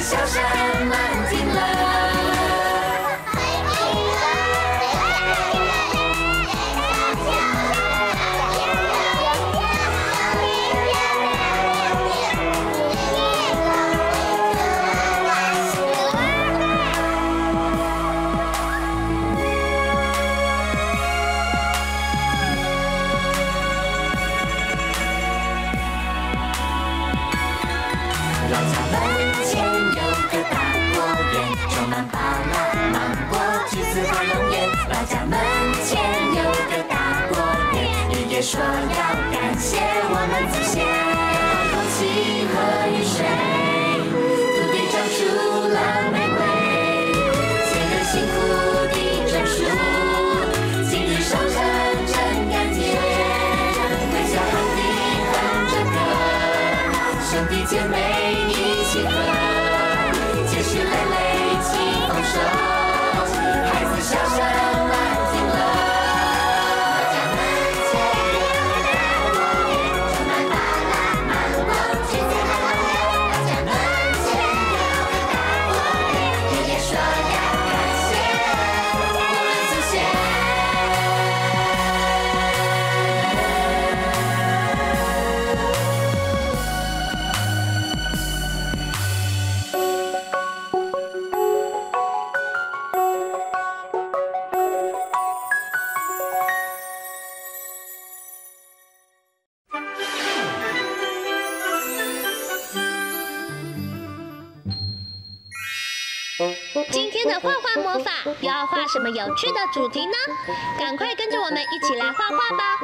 笑声。老家门前有个大果园，种满芭乐、芒果、橘子和龙眼。老家门前有个大果园，爷爷说要感谢我们祖先。空气和雨水，土地长出了玫瑰，前人辛苦的种树，今日收成真甘甜。回家和你哼着歌，兄弟姐妹。一起歌来，结累累，一起丰收。有趣的主题呢？赶快跟着我们一起来画画吧！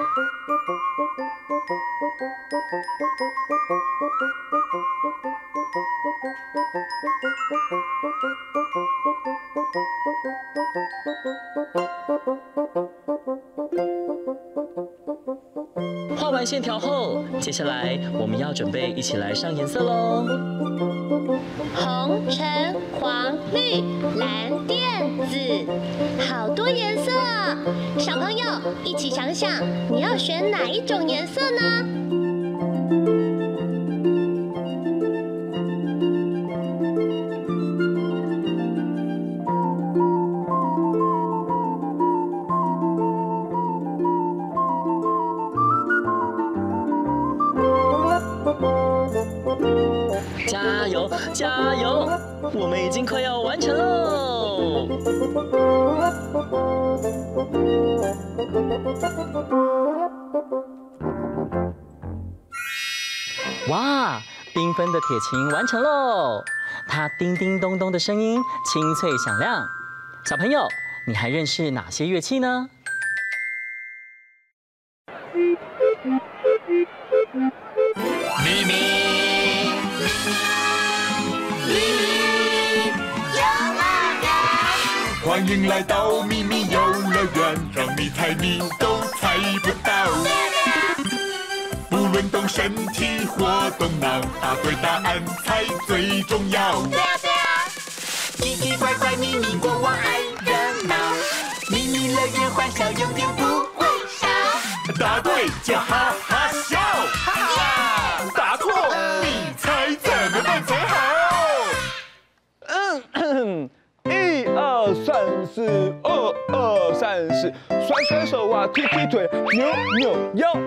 画完线条后，接下来我们要准备一起来上颜色喽。红、橙、黄、绿、蓝、靛、紫，好多颜色！小朋友一起想想，你要选哪一种颜色呢？加油加油，我们已经快要完成喽。哇，缤纷的铁琴完成喽！它叮叮咚咚的声音清脆响亮。小朋友，你还认识哪些乐器呢？咪咪欢迎来到咪咪游乐园，让你猜谜都猜不到。运动身体活动脑，答对答案才最重要。对啊对啊，奇奇怪怪秘密国王爱热闹，秘密乐园欢笑永远不会少。答对就哈哈笑，哈哈，答错你猜怎么办才好？嗯。三四二二三四，甩甩手啊，踢踢腿，扭扭腰啊，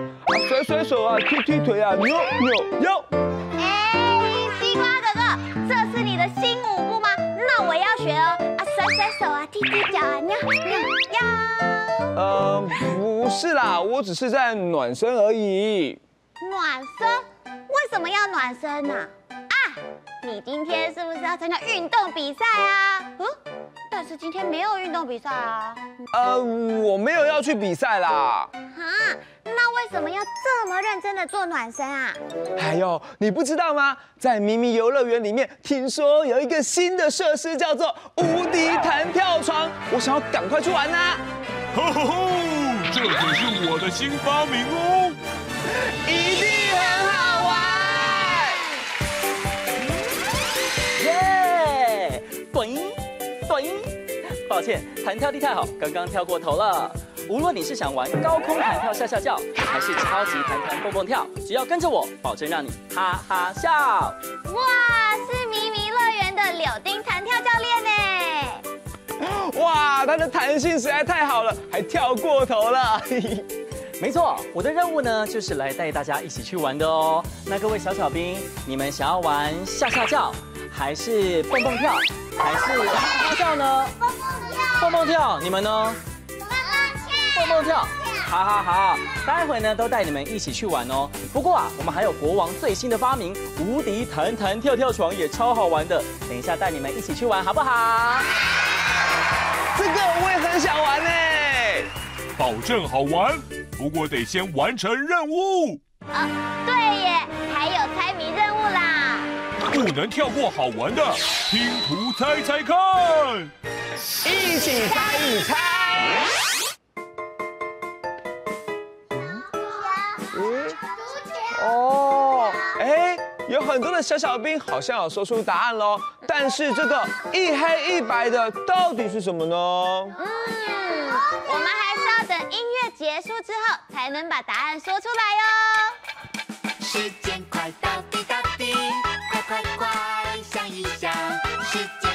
甩甩手啊，踢踢腿啊，扭扭腰。哎，西瓜哥哥，这是你的新舞步吗？那我要学哦。啊，甩甩手啊，踢踢脚啊，扭扭腰。呃，不是啦，我只是在暖身而已。暖身？为什么要暖身呢？啊，你今天是不是要参加运动比赛啊？嗯。但是今天没有运动比赛啊。呃，我没有要去比赛啦。啊，那为什么要这么认真的做暖身啊？还有，你不知道吗？在咪咪游乐园里面，听说有一个新的设施叫做无敌弹跳床，我想要赶快去玩呐、啊。吼吼吼！这可是我的新发明哦，一定抱歉，弹跳力太好，刚刚跳过头了。无论你是想玩高空弹跳吓吓叫，还是超级弹弹蹦蹦跳，只要跟着我，保证让你哈哈笑。哇，是迷迷乐园的柳丁弹跳教练呢！哇，他的弹性实在太好了，还跳过头了。没错，我的任务呢，就是来带大家一起去玩的哦。那各位小小兵，你们想要玩吓吓叫，还是蹦蹦跳，还是哈哈笑呢？蹦蹦跳。蹦蹦跳，你们呢？蹦蹦跳，好好好，待会呢都带你们一起去玩哦。不过啊，我们还有国王最新的发明——无敌弹弹跳跳床，也超好玩的。等一下带你们一起去玩，好不好？这个我也很想玩呢，保证好玩。不过得先完成任务。啊，对耶，还有猜谜任务啦。不能跳过好玩的，拼图猜猜看，一起猜一猜。哦，哎，有很多的小小兵好像有说出答案喽，但是这个一黑一白的到底是什么呢？嗯，我们还是要等音乐结束之后才能把答案说出来哟。时间快到滴答滴，快快快想一想，时间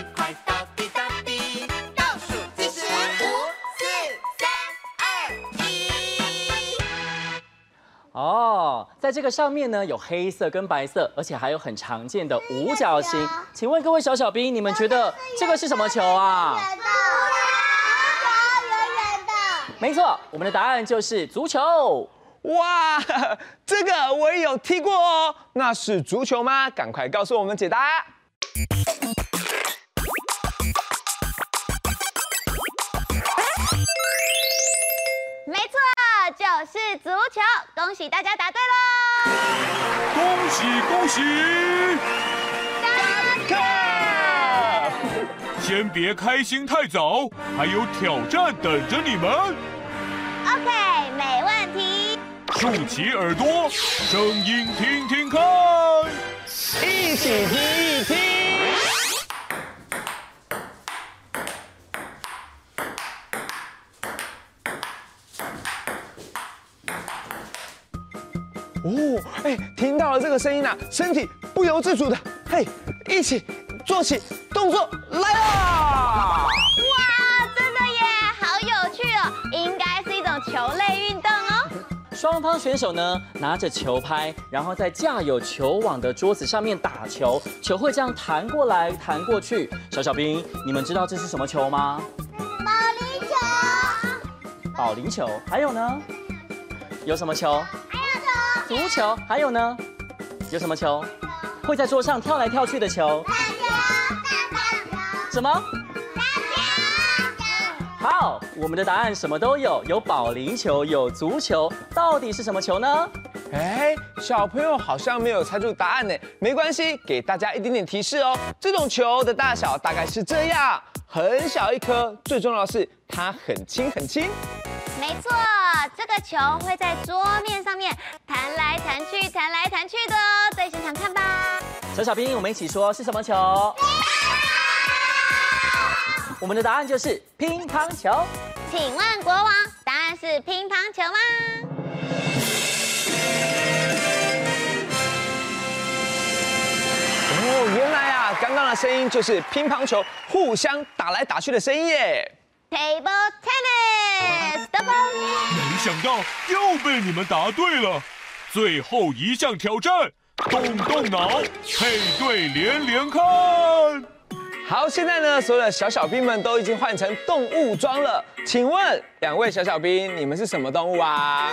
哦，在这个上面呢，有黑色跟白色，而且还有很常见的五角星。请问各位小小兵，你们觉得这个是什么球啊？圆的，圆圆的。没错，我们的答案就是足球。哇，这个我也有踢过哦。那是足球吗？赶快告诉我们解答。是足球。恭喜大家答对喽！恭喜恭喜！下课！先别开心太早，还有挑战等着你们。OK，没问题。竖起耳朵，声音听听看，一起听一听。哎，听到了这个声音啊，身体不由自主的，嘿，一起做起动作来啦！哇，真的耶，好有趣哦，应该是一种球类运动哦。双方选手呢，拿着球拍，然后在架有球网的桌子上面打球，球会这样弹过来弹过去。小小兵，你们知道这是什么球吗？保龄球。保龄球，还有呢？有什么球？足球，还有呢？有什么球？会在桌上跳来跳去的球？什么？球。好，我们的答案什么都有，有保龄球，有足球，到底是什么球呢？哎，小朋友好像没有猜出答案呢，没关系，给大家一点点提示哦。这种球的大小大概是这样，很小一颗，最重要的是它很轻很轻。没错，这个球会在桌面上面弹来弹去，弹来弹去的哦。再想想看吧。小小兵，我们一起说是什么球？我们的答案就是乒乓球。请问国王，答案是乒乓球吗？哦，原来啊，刚刚的声音就是乒乓球互相打来打去的声音耶。Table tennis，得分。没想到又被你们答对了。最后一项挑战，动动脑，配对连连看。好，现在呢，所有的小小兵们都已经换成动物装了。请问两位小小兵，你们是什么动物啊？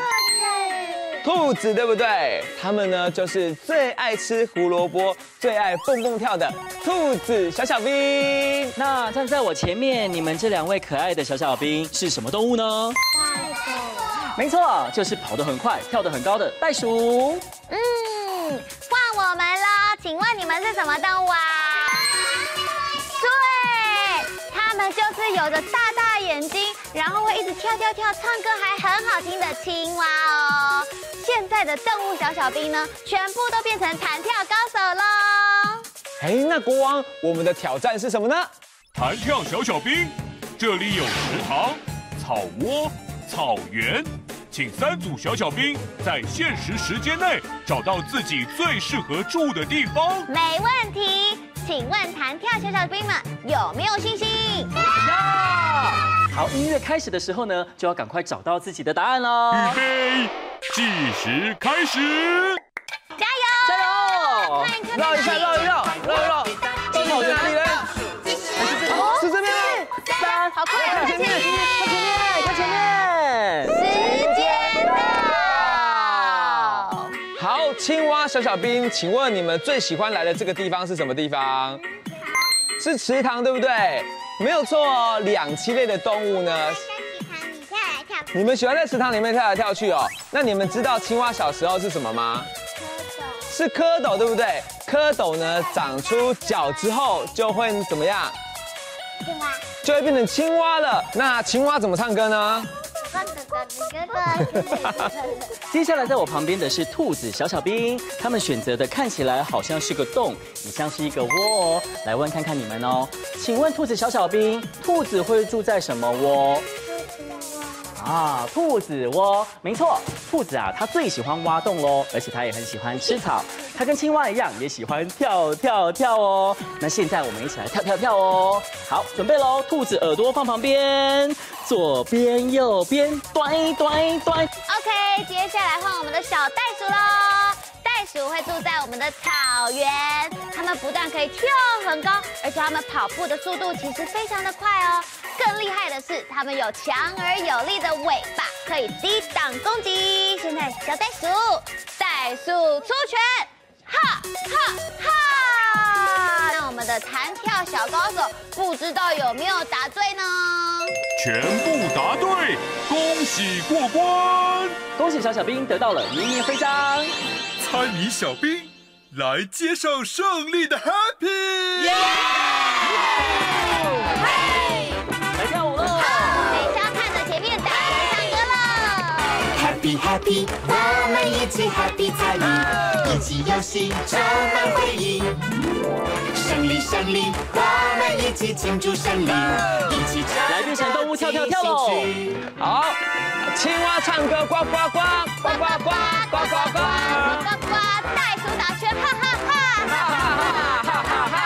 兔子，对不对？它们呢，就是最爱吃胡萝卜、最爱蹦蹦跳的兔子小小兵。那站在我前面，你们这两位可爱的小小兵是什么动物呢？袋鼠。没错，就是跑得很快、跳得很高的袋鼠。嗯，换我们了。请问你们是什么动物啊？对，他们就是有着大大眼睛，然后会一直跳跳跳、唱歌还很好听的青蛙哦。现在的动物小小兵呢，全部都变成弹跳高手喽！哎，那国王，我们的挑战是什么呢？弹跳小小兵，这里有池塘、草窝、草原，请三组小小兵在限时时间内找到自己最适合住的地方。没问题，请问弹跳小小兵们有没有信心？好，音乐开始的时候呢，就要赶快找到自己的答案喽。预备，计时开始。加油！加油！看一下，绕一下，绕一绕，绕一绕。到哪里呢？是这边。三，好快，看前面，看前面，看前面。时间到。好，青蛙小小兵，请问你们最喜欢来的这个地方是什么地方？是池塘，对不对？没有错哦，两栖类的动物呢？你们喜欢在池塘里面跳来跳去哦？那你们知道青蛙小时候是什么吗？是蝌蚪，对不对？蝌蚪呢，长出脚之后就会怎么样？青蛙。就会变成青蛙了。那青蛙怎么唱歌呢？接下来在我旁边的是兔子小小兵，他们选择的看起来好像是个洞，也像是一个窝哦。来问看看你们哦，请问兔子小小兵，兔子会住在什么窝？啊，兔子窝，没错，兔子啊，它最喜欢挖洞喽，而且它也很喜欢吃草，它跟青蛙一样，也喜欢跳跳跳哦。那现在我们一起来跳跳跳哦。好，准备喽，兔子耳朵放旁边，左边右边，端端端。OK，接下来换我们的小袋鼠喽。袋鼠会住在我们的草原，它们不但可以跳很高，而且它们跑步的速度其实非常的快哦。它们有强而有力的尾巴，可以抵挡攻击。现在小袋鼠，袋鼠出拳，哈哈哈！那我们的弹跳小高手，不知道有没有答对呢？全部答对，恭喜过关！恭喜小小兵得到了明年徽章。猜谜小兵来接受胜利的 Happy！耶！Happy 我们一起 Happy 参与，一起游戏充满回忆。胜利胜利，我们一起庆祝胜利，一起唱。来变成动物跳跳跳喽！好，青蛙唱歌呱呱呱，呱呱呱，呱呱呱，呱呱，袋鼠打拳，哈哈哈，哈哈哈哈哈！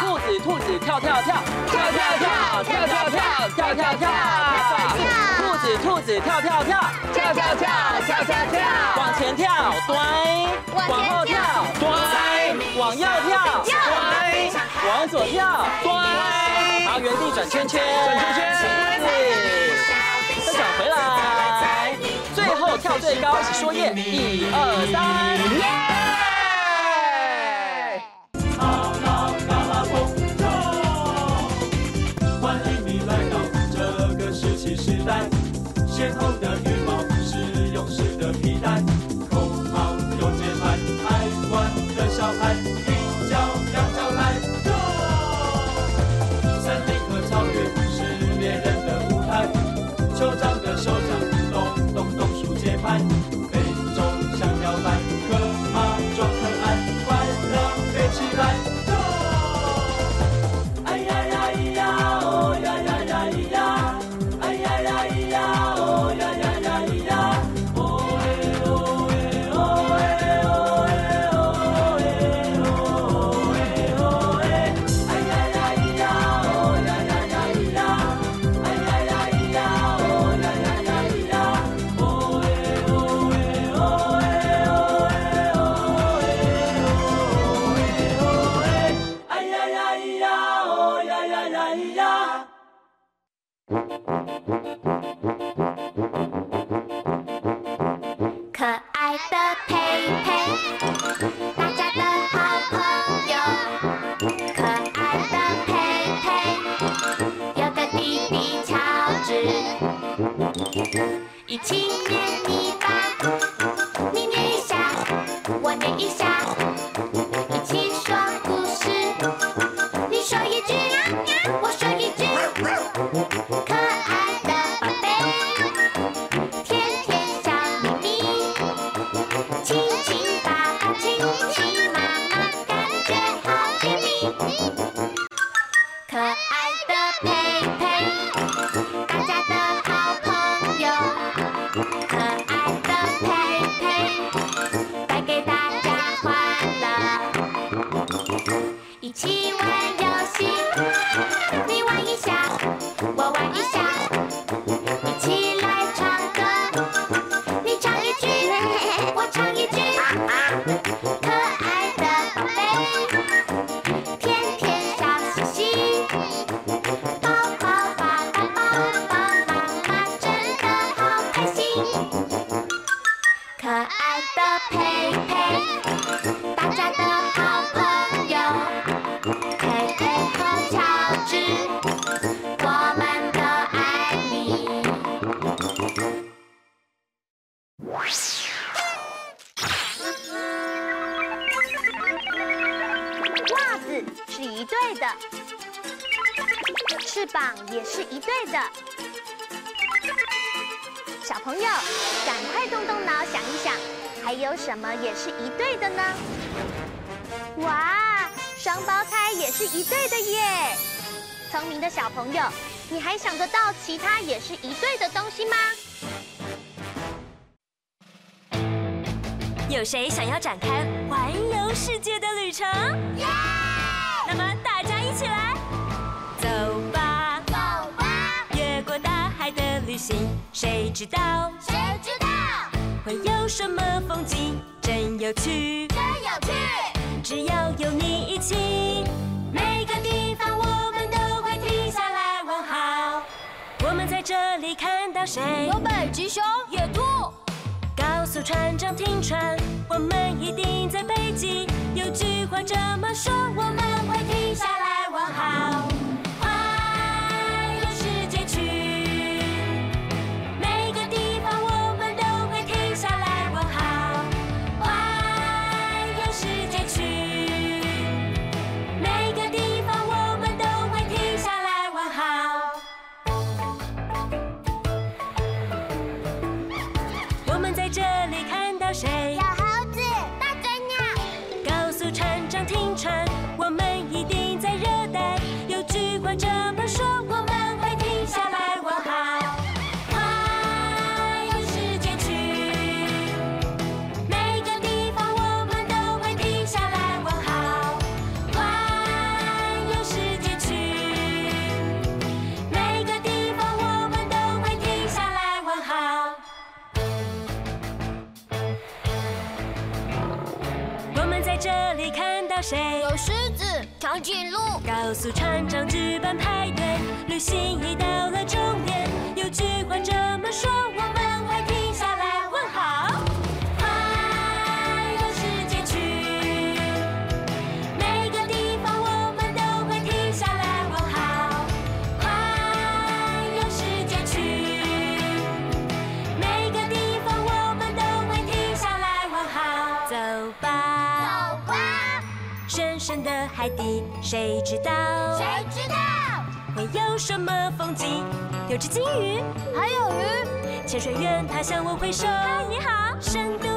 兔子兔子跳跳跳，跳跳跳，跳跳跳，跳跳跳，兔子跳跳跳，跳跳跳，跳跳跳，往前跳，对，往后跳，对，往右跳，对，往左跳，对，好，原地转圈圈，转圈圈，再转回来，最后跳最高，一起说耶，一二三，耶！翅有什么也是一对的呢？哇，双胞胎也是一对的耶！聪明的小朋友，你还想得到其他也是一对的东西吗？有谁想要展开环游世界的旅程？耶！那么大家一起来，走吧。走吧，越过大海的旅行，谁知道？谁知道？会有什么风景？真有趣，真有趣！只要有你一起，每个地方我们都会停下来问好。我们在这里看到谁？有北极熊、野兔。告诉船长停船，我们一定在北极。有句话这么说，我谁？有狮子、长颈鹿。告诉船长，举办派对，旅行已到了终点。有句话这么说，我们会停下来深深的海底，谁知道？谁知道？会有什么风景？有只金鱼，还有鱼。潜水员他向我挥手，嗨，你好。深度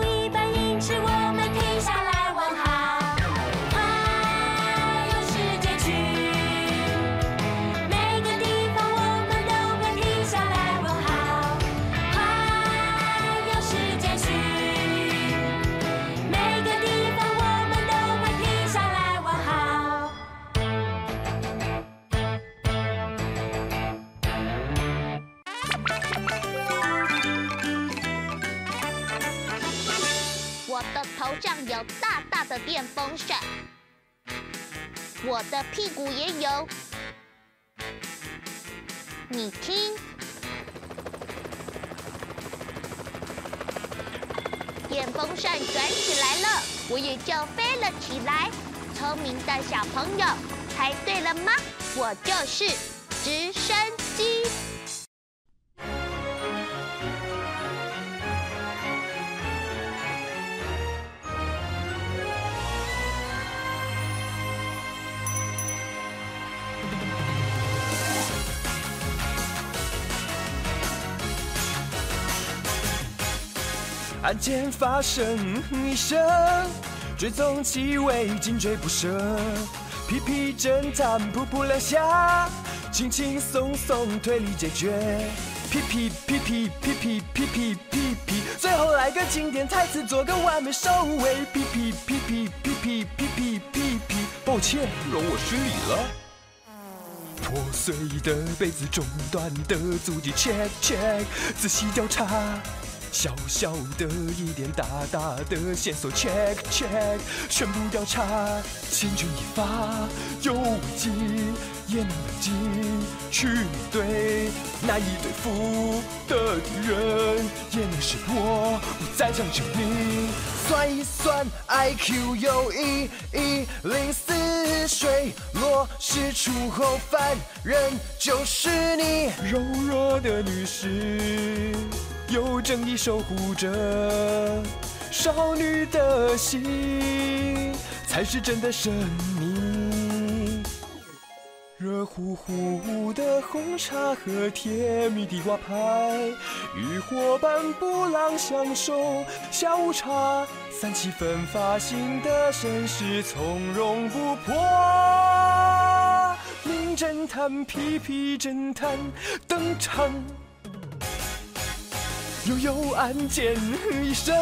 头上有大大的电风扇，我的屁股也有。你听，电风扇转起来了，我也就飞了起来。聪明的小朋友，猜对了吗？我就是直升机。间发生一声，追踪气味，紧追不舍。屁屁侦探，噗噗两下，轻轻松松推理解决。屁屁屁屁屁屁屁屁屁屁，最后来个经典台词，做个完美收尾。屁屁屁屁屁屁屁屁屁屁，抱歉，容我失礼了。破碎的杯子，中断的足迹，check check，仔细调查。小小的疑点，大大的线索，check check，全部调查，千钧一发，有危机也能冷静去面对，难以对付的敌人也能识破，不在场证明。算一算，IQ 有一一零四，水落石出后，犯人就是你，柔弱的女士。有正义守护着少女的心，才是真的神秘。热乎乎的红茶和甜蜜的花牌，与伙伴不浪享受下午茶，三七分发型的绅士从容不迫。名侦探皮皮侦探登场。悠悠案件一声，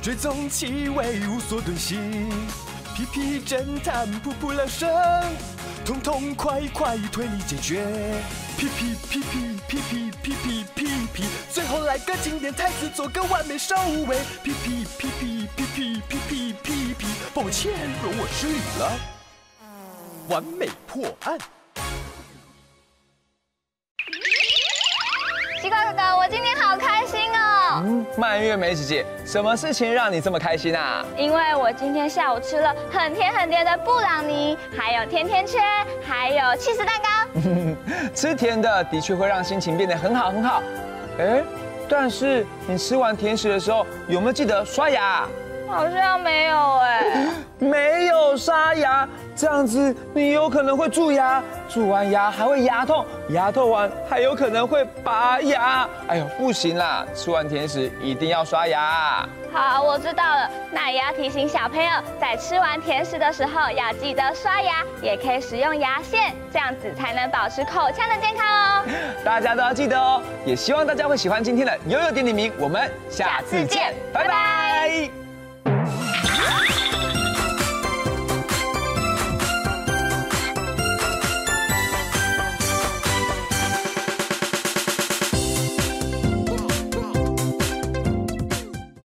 追踪气味无所遁形。屁屁侦探噗噗两声，痛痛快快推理解决。屁屁屁屁屁屁屁屁屁屁，最后来个经典台词，做个完美收尾。屁屁屁屁屁屁屁屁屁屁，抱歉，容我失礼了。完美破案。西瓜哥哥，我今天好开心哦！嗯，蔓越莓姐姐，什么事情让你这么开心啊？因为我今天下午吃了很甜很甜的布朗尼，还有甜甜圈，还有起司蛋糕。吃甜的的确会让心情变得很好很好。哎，但是你吃完甜食的时候有没有记得刷牙？好像没有哎，没有刷牙。这样子，你有可能会蛀牙，蛀完牙还会牙痛，牙痛完还有可能会拔牙。哎呦，不行啦！吃完甜食一定要刷牙。好，我知道了。那也要提醒小朋友，在吃完甜食的时候要记得刷牙，也可以使用牙线，这样子才能保持口腔的健康哦。大家都要记得哦。也希望大家会喜欢今天的悠悠点点名，我们下次见，拜拜。